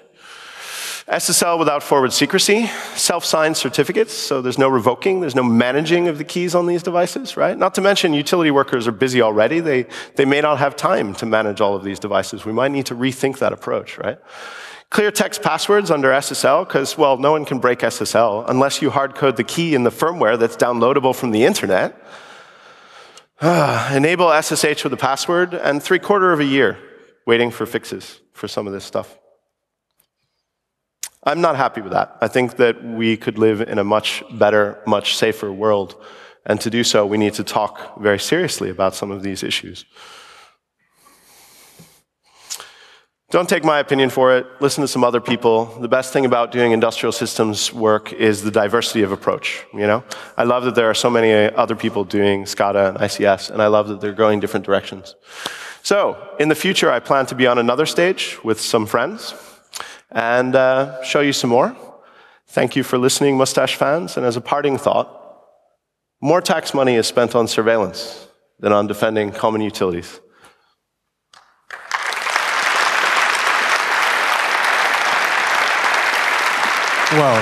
SSL without forward secrecy, self-signed certificates, so there's no revoking, there's no managing of the keys on these devices, right? Not to mention utility workers are busy already. They, they may not have time to manage all of these devices. We might need to rethink that approach, right? Clear text passwords under SSL, because, well, no one can break SSL unless you hard code the key in the firmware that's downloadable from the internet. Uh, enable SSH with a password, and three quarter of a year waiting for fixes for some of this stuff. I'm not happy with that. I think that we could live in a much better, much safer world. And to do so, we need to talk very seriously about some of these issues. Don't take my opinion for it. Listen to some other people. The best thing about doing industrial systems work is the diversity of approach. You know, I love that there are so many other people doing SCADA and ICS, and I love that they're going different directions. So, in the future, I plan to be on another stage with some friends and uh, show you some more. Thank you for listening, Mustache fans. And as a parting thought, more tax money is spent on surveillance than on defending common utilities. Well,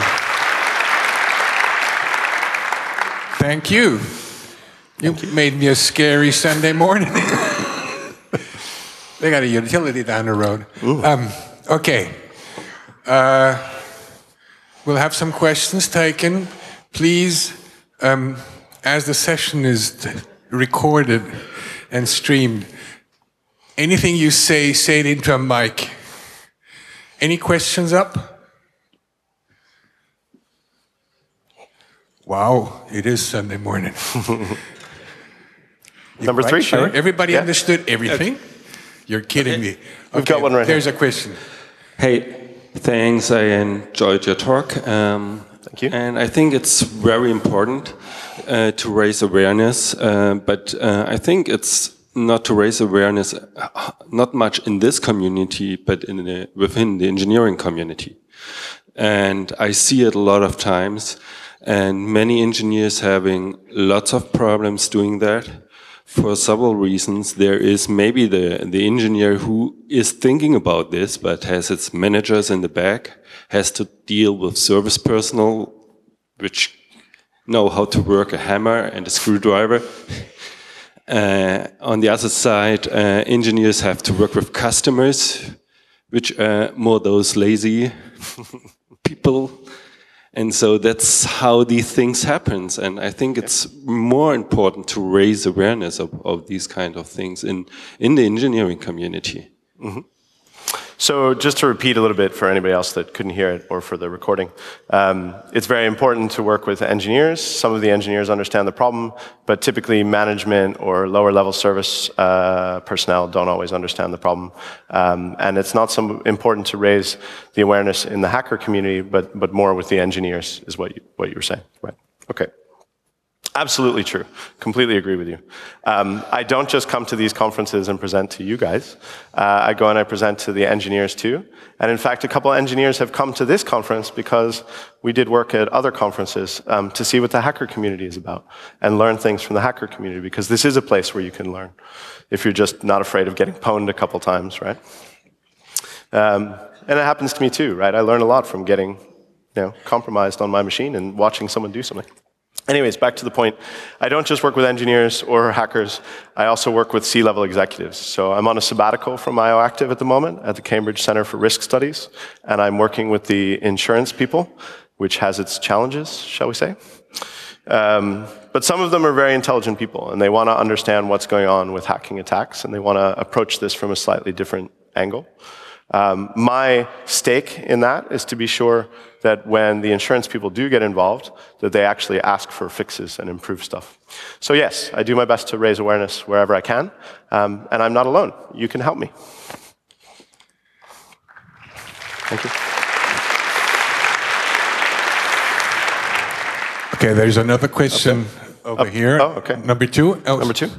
thank you. You, thank you. made me a scary Sunday morning. they got a utility down the road. Um, okay. Uh, we'll have some questions taken. Please, um, as the session is recorded and streamed, anything you say, say it into a mic. Any questions up? Wow, it is Sunday morning. Number three, sure. Everybody yeah. understood everything? You're kidding me. Okay, We've got one right There's here. a question. Hey, thanks. I enjoyed your talk. Um, Thank you. And I think it's very important uh, to raise awareness, uh, but uh, I think it's not to raise awareness, uh, not much in this community, but in the, within the engineering community. And I see it a lot of times and many engineers having lots of problems doing that for several reasons. There is maybe the, the engineer who is thinking about this, but has its managers in the back, has to deal with service personnel, which know how to work a hammer and a screwdriver. Uh, on the other side, uh, engineers have to work with customers, which are more those lazy people. And so that's how these things happen. And I think it's more important to raise awareness of, of these kind of things in, in the engineering community. Mm -hmm. So just to repeat a little bit for anybody else that couldn't hear it or for the recording, um, it's very important to work with engineers. Some of the engineers understand the problem, but typically management or lower level service uh, personnel don't always understand the problem. Um, and it's not so important to raise the awareness in the hacker community, but, but more with the engineers is what you, what you were saying, right? Okay. Absolutely true. Completely agree with you. Um, I don't just come to these conferences and present to you guys. Uh, I go and I present to the engineers too. And in fact, a couple of engineers have come to this conference because we did work at other conferences um, to see what the hacker community is about and learn things from the hacker community because this is a place where you can learn if you're just not afraid of getting pwned a couple times, right? Um, and it happens to me too, right? I learn a lot from getting you know, compromised on my machine and watching someone do something. Anyways, back to the point. I don't just work with engineers or hackers, I also work with C level executives. So I'm on a sabbatical from IOActive at the moment at the Cambridge Center for Risk Studies, and I'm working with the insurance people, which has its challenges, shall we say. Um, but some of them are very intelligent people, and they want to understand what's going on with hacking attacks, and they want to approach this from a slightly different angle. Um, my stake in that is to be sure that when the insurance people do get involved, that they actually ask for fixes and improve stuff. So yes, I do my best to raise awareness wherever I can, um, and I'm not alone. You can help me. Thank you. Okay, there's another question over up. here. Oh, okay. Number two. Oh. Number two.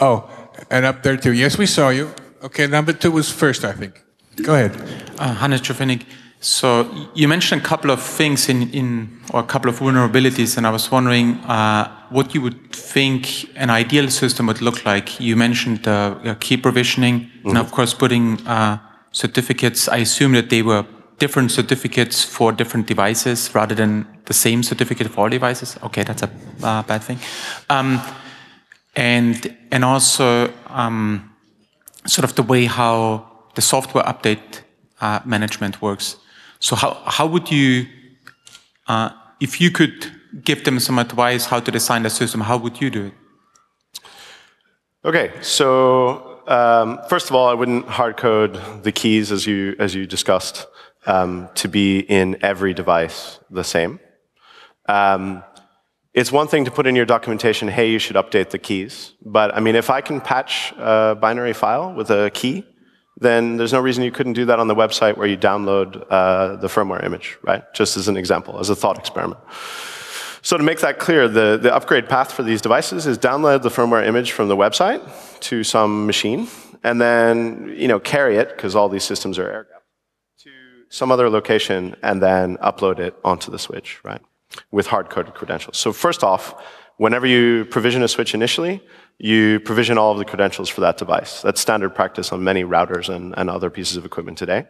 Oh, and up there too. Yes, we saw you. Okay, number two was first, I think. Go ahead. Uh, Hannes Jovinnik. So you mentioned a couple of things in, in or a couple of vulnerabilities, and I was wondering uh, what you would think an ideal system would look like. You mentioned uh, key provisioning, mm -hmm. and of course putting uh, certificates. I assume that they were different certificates for different devices rather than the same certificate for all devices. Okay, that's a uh, bad thing. Um, and and also. Um, sort of the way how the software update uh, management works. So how, how would you, uh, if you could give them some advice how to design the system, how would you do it? Okay, so um, first of all, I wouldn't hard code the keys as you, as you discussed um, to be in every device the same. Um, it's one thing to put in your documentation, hey, you should update the keys. But I mean, if I can patch a binary file with a key, then there's no reason you couldn't do that on the website where you download uh, the firmware image, right? Just as an example, as a thought experiment. So to make that clear, the, the upgrade path for these devices is download the firmware image from the website to some machine, and then you know carry it, because all these systems are air gapped, to some other location, and then upload it onto the switch, right? With hard-coded credentials. So first off, whenever you provision a switch initially, you provision all of the credentials for that device. That's standard practice on many routers and, and other pieces of equipment today.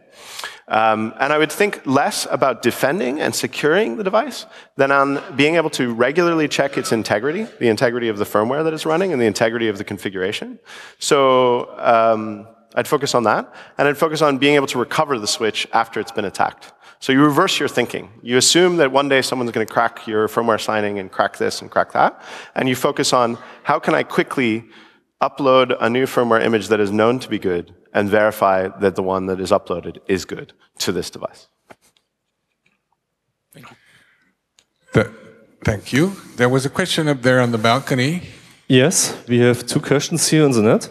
Um, and I would think less about defending and securing the device than on being able to regularly check its integrity, the integrity of the firmware that it's running and the integrity of the configuration. So um, I'd focus on that, and I'd focus on being able to recover the switch after it's been attacked. So you reverse your thinking. You assume that one day someone's going to crack your firmware signing and crack this and crack that. And you focus on how can I quickly upload a new firmware image that is known to be good and verify that the one that is uploaded is good to this device. Thank you. The, thank you. There was a question up there on the balcony. Yes, we have two questions here on the net.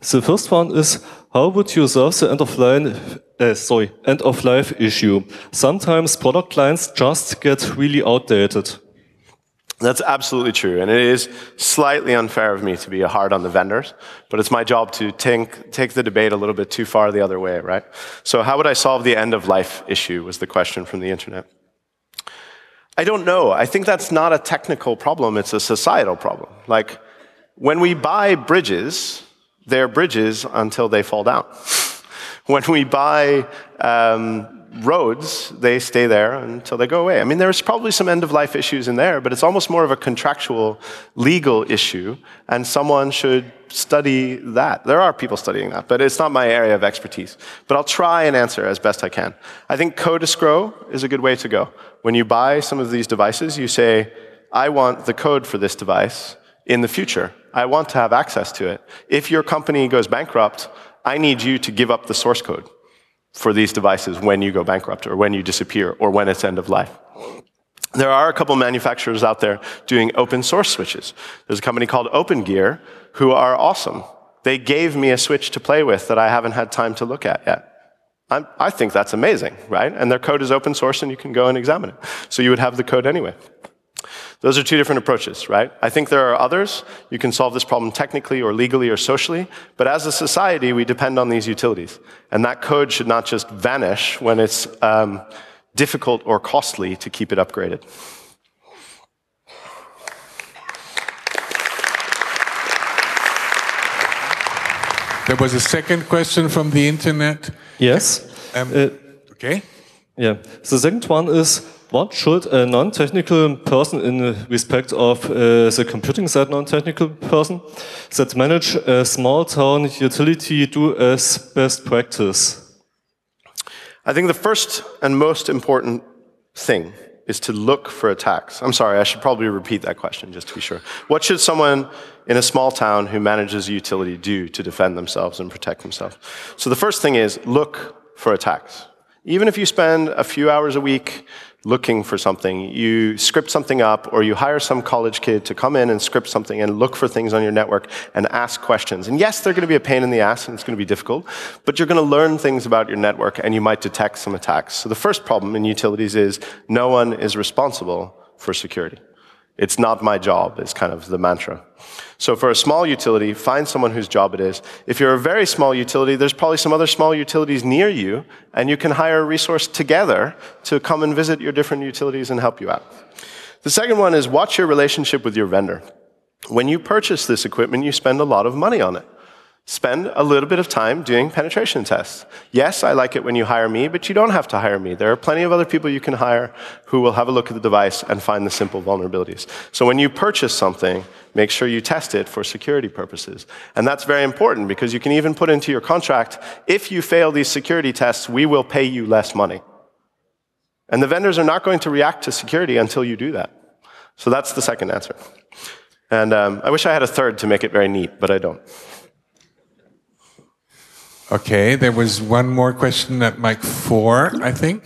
The first one is, how would you solve the end of line, uh, sorry, end of life issue? Sometimes product lines just get really outdated. That's absolutely true, and it is slightly unfair of me to be hard on the vendors, but it's my job to take, take the debate a little bit too far the other way, right? So how would I solve the end of life issue was the question from the internet. I don't know. I think that's not a technical problem, it's a societal problem. Like, when we buy bridges, they're bridges until they fall down. when we buy um, roads, they stay there until they go away. I mean, there's probably some end of life issues in there, but it's almost more of a contractual, legal issue, and someone should study that. There are people studying that, but it's not my area of expertise. But I'll try and answer as best I can. I think code escrow is a good way to go. When you buy some of these devices, you say, I want the code for this device in the future. I want to have access to it. If your company goes bankrupt, I need you to give up the source code for these devices when you go bankrupt or when you disappear or when it's end of life. There are a couple manufacturers out there doing open source switches. There's a company called OpenGear who are awesome. They gave me a switch to play with that I haven't had time to look at yet. I'm, i think that's amazing, right? And their code is open source and you can go and examine it. So you would have the code anyway. Those are two different approaches, right? I think there are others. You can solve this problem technically or legally or socially, but as a society, we depend on these utilities. And that code should not just vanish when it's um, difficult or costly to keep it upgraded. There was a second question from the internet. Yes. Um, uh, okay. Yeah. The second one is what should a non-technical person in respect of uh, the computing side non-technical person that manage a small town utility do as best practice? I think the first and most important thing is to look for attacks. I'm sorry, I should probably repeat that question just to be sure. What should someone in a small town who manages a utility do to defend themselves and protect themselves? So the first thing is look for attacks. Even if you spend a few hours a week looking for something. You script something up, or you hire some college kid to come in and script something and look for things on your network and ask questions. And yes, they're going to be a pain in the ass and it's going to be difficult, but you're going to learn things about your network and you might detect some attacks. So the first problem in utilities is no one is responsible for security. It's not my job, is kind of the mantra. So for a small utility, find someone whose job it is. If you're a very small utility, there's probably some other small utilities near you, and you can hire a resource together to come and visit your different utilities and help you out. The second one is watch your relationship with your vendor. When you purchase this equipment, you spend a lot of money on it spend a little bit of time doing penetration tests. Yes, I like it when you hire me, but you don't have to hire me. There are plenty of other people you can hire who will have a look at the device and find the simple vulnerabilities. So when you purchase something, make sure you test it for security purposes. And that's very important because you can even put into your contract, if you fail these security tests, we will pay you less money. And the vendors are not going to react to security until you do that. So that's the second answer. And um, I wish I had a third to make it very neat, but I don't. Okay, there was one more question at mic four, I think.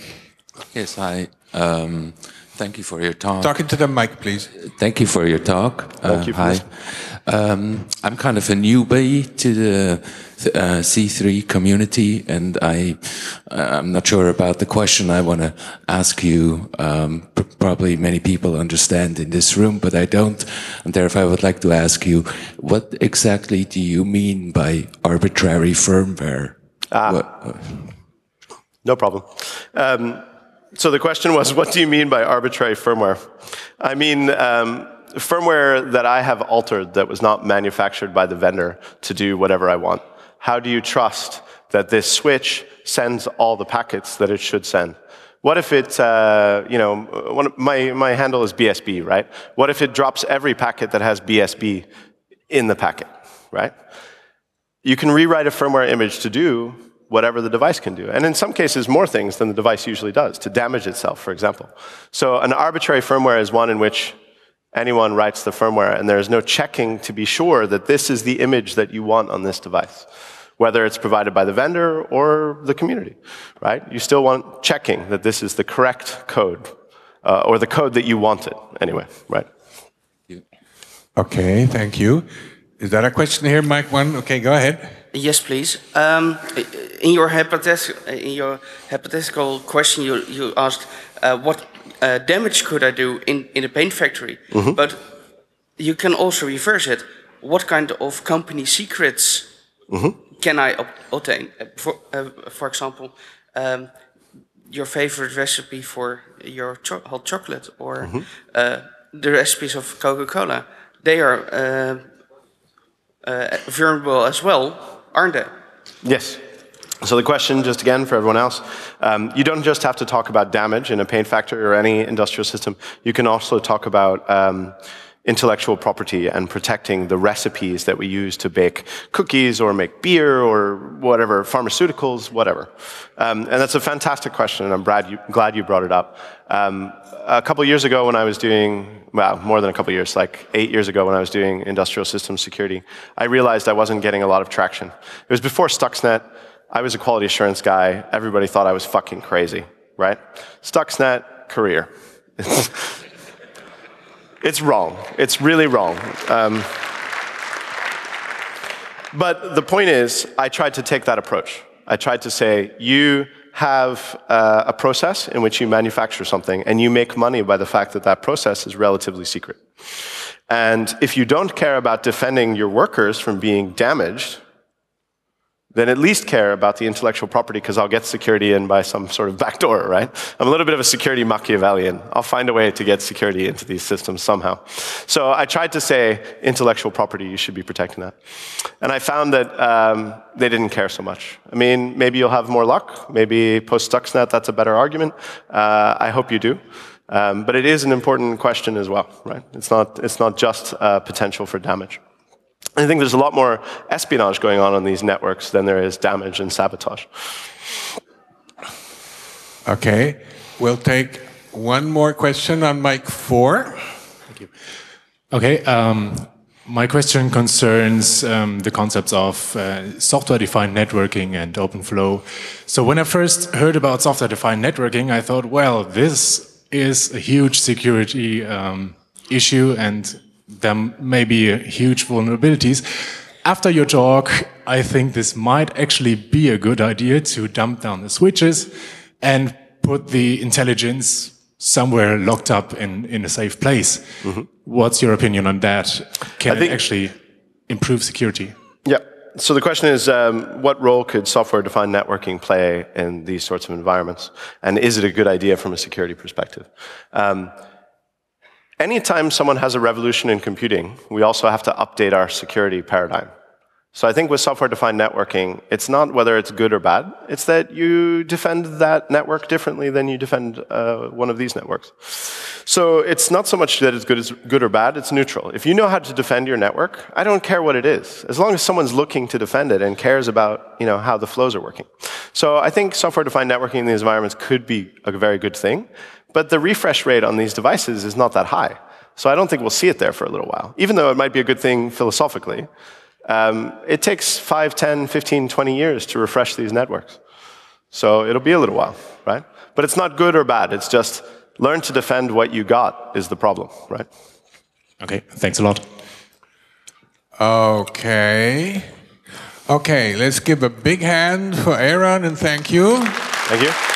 Yes, I. Um, thank you for your talk. Talking to the mic, please. Thank you for your talk. Thank uh, you. hi. Um, I'm kind of a newbie to the uh, C3 community, and I, I'm not sure about the question I want to ask you. Um, probably many people understand in this room, but I don't. And therefore, I would like to ask you, what exactly do you mean by arbitrary firmware? Ah, what, no problem. Um, so the question was, what do you mean by arbitrary firmware? I mean, um, firmware that I have altered that was not manufactured by the vendor to do whatever I want. How do you trust that this switch sends all the packets that it should send? What if it, uh, you know, my, my handle is BSB, right? What if it drops every packet that has BSB in the packet, right? You can rewrite a firmware image to do whatever the device can do. And in some cases, more things than the device usually does, to damage itself, for example. So an arbitrary firmware is one in which anyone writes the firmware, and there's no checking to be sure that this is the image that you want on this device, whether it's provided by the vendor or the community, right? You still want checking that this is the correct code, uh, or the code that you wanted, anyway, right? Okay, thank you. Is that a question here, Mike? One. Okay, go ahead. Yes, please. Um, in your hypothetical, in your hypothetical question, you, you asked uh, what uh, damage could I do in, in a paint factory? Mm -hmm. But you can also reverse it. What kind of company secrets mm -hmm. can I obtain? Uh, for, uh, for example, um, your favorite recipe for your cho hot chocolate or mm -hmm. uh, the recipes of Coca-Cola. They are uh, uh, vulnerable as well, aren't they? Yes. So the question, just again for everyone else, um, you don't just have to talk about damage in a paint factory or any industrial system. You can also talk about um, intellectual property and protecting the recipes that we use to bake cookies or make beer or whatever, pharmaceuticals, whatever. Um, and that's a fantastic question, and I'm glad you, glad you brought it up. Um, a couple years ago when I was doing, well, more than a couple years, like eight years ago when I was doing industrial systems security, I realized I wasn't getting a lot of traction. It was before Stuxnet. I was a quality assurance guy. Everybody thought I was fucking crazy, right? Stuxnet, career. It's wrong. It's really wrong. Um, but the point is, I tried to take that approach. I tried to say, you have uh, a process in which you manufacture something and you make money by the fact that that process is relatively secret. And if you don't care about defending your workers from being damaged, then at least care about the intellectual property because I'll get security in by some sort of backdoor, right? I'm a little bit of a security Machiavellian. I'll find a way to get security into these systems somehow. So I tried to say intellectual property, you should be protecting that. And I found that um, they didn't care so much. I mean, maybe you'll have more luck. Maybe post Stuxnet, that's a better argument. Uh, I hope you do. Um, but it is an important question as well, right? It's not, it's not just uh, potential for damage. I think there's a lot more espionage going on on these networks than there is damage and sabotage. Okay, we'll take one more question on mic four. Thank you. Okay, um, my question concerns um, the concepts of uh, software-defined networking and OpenFlow. So when I first heard about software-defined networking, I thought, well, this is a huge security um, issue and there may be huge vulnerabilities. After your talk, I think this might actually be a good idea to dump down the switches and put the intelligence somewhere locked up in, in a safe place. Mm -hmm. What's your opinion on that? Can it actually improve security? Yeah. So the question is, um, what role could software-defined networking play in these sorts of environments? And is it a good idea from a security perspective? Um, Anytime someone has a revolution in computing, we also have to update our security paradigm. So I think with software-defined networking, it's not whether it's good or bad, it's that you defend that network differently than you defend uh, one of these networks. So it's not so much that it's good, good or bad, it's neutral. If you know how to defend your network, I don't care what it is, as long as someone's looking to defend it and cares about you know, how the flows are working. So I think software-defined networking in these environments could be a very good thing. But the refresh rate on these devices is not that high. So I don't think we'll see it there for a little while. Even though it might be a good thing philosophically, um, it takes 5, 10, 15, 20 years to refresh these networks. So it'll be a little while, right? But it's not good or bad. It's just learn to defend what you got is the problem, right? Okay, thanks a lot. Okay. Okay, let's give a big hand for Aaron and thank you. Thank you.